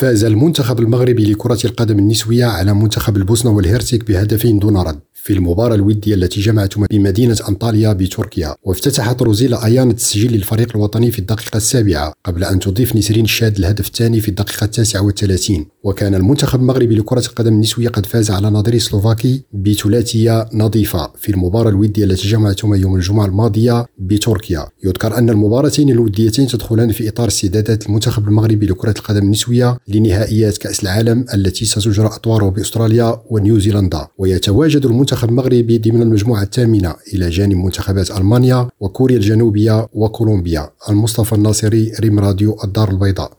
فاز المنتخب المغربي لكرة القدم النسوية على منتخب البوسنة والهرسك بهدفين دون رد في المباراة الودية التي جمعتهم بمدينة أنطاليا بتركيا وافتتحت روزيلا أيان التسجيل للفريق الوطني في الدقيقة السابعة قبل أن تضيف نسرين الشاد الهدف الثاني في الدقيقة التاسعة والثلاثين. وكان المنتخب المغربي لكرة القدم النسوية قد فاز على نظير سلوفاكي بثلاثية نظيفة في المباراة الودية التي جمعتهما يوم الجمعة الماضية بتركيا. يذكر أن المباراتين الوديتين تدخلان في إطار استعدادات المنتخب المغربي لكرة القدم النسوية لنهائيات كأس العالم التي ستجرى أطواره بأستراليا ونيوزيلندا. ويتواجد المنتخب المغربي ضمن المجموعة الثامنة إلى جانب منتخبات ألمانيا وكوريا الجنوبية وكولومبيا. المصطفى الناصري ريم راديو الدار البيضاء.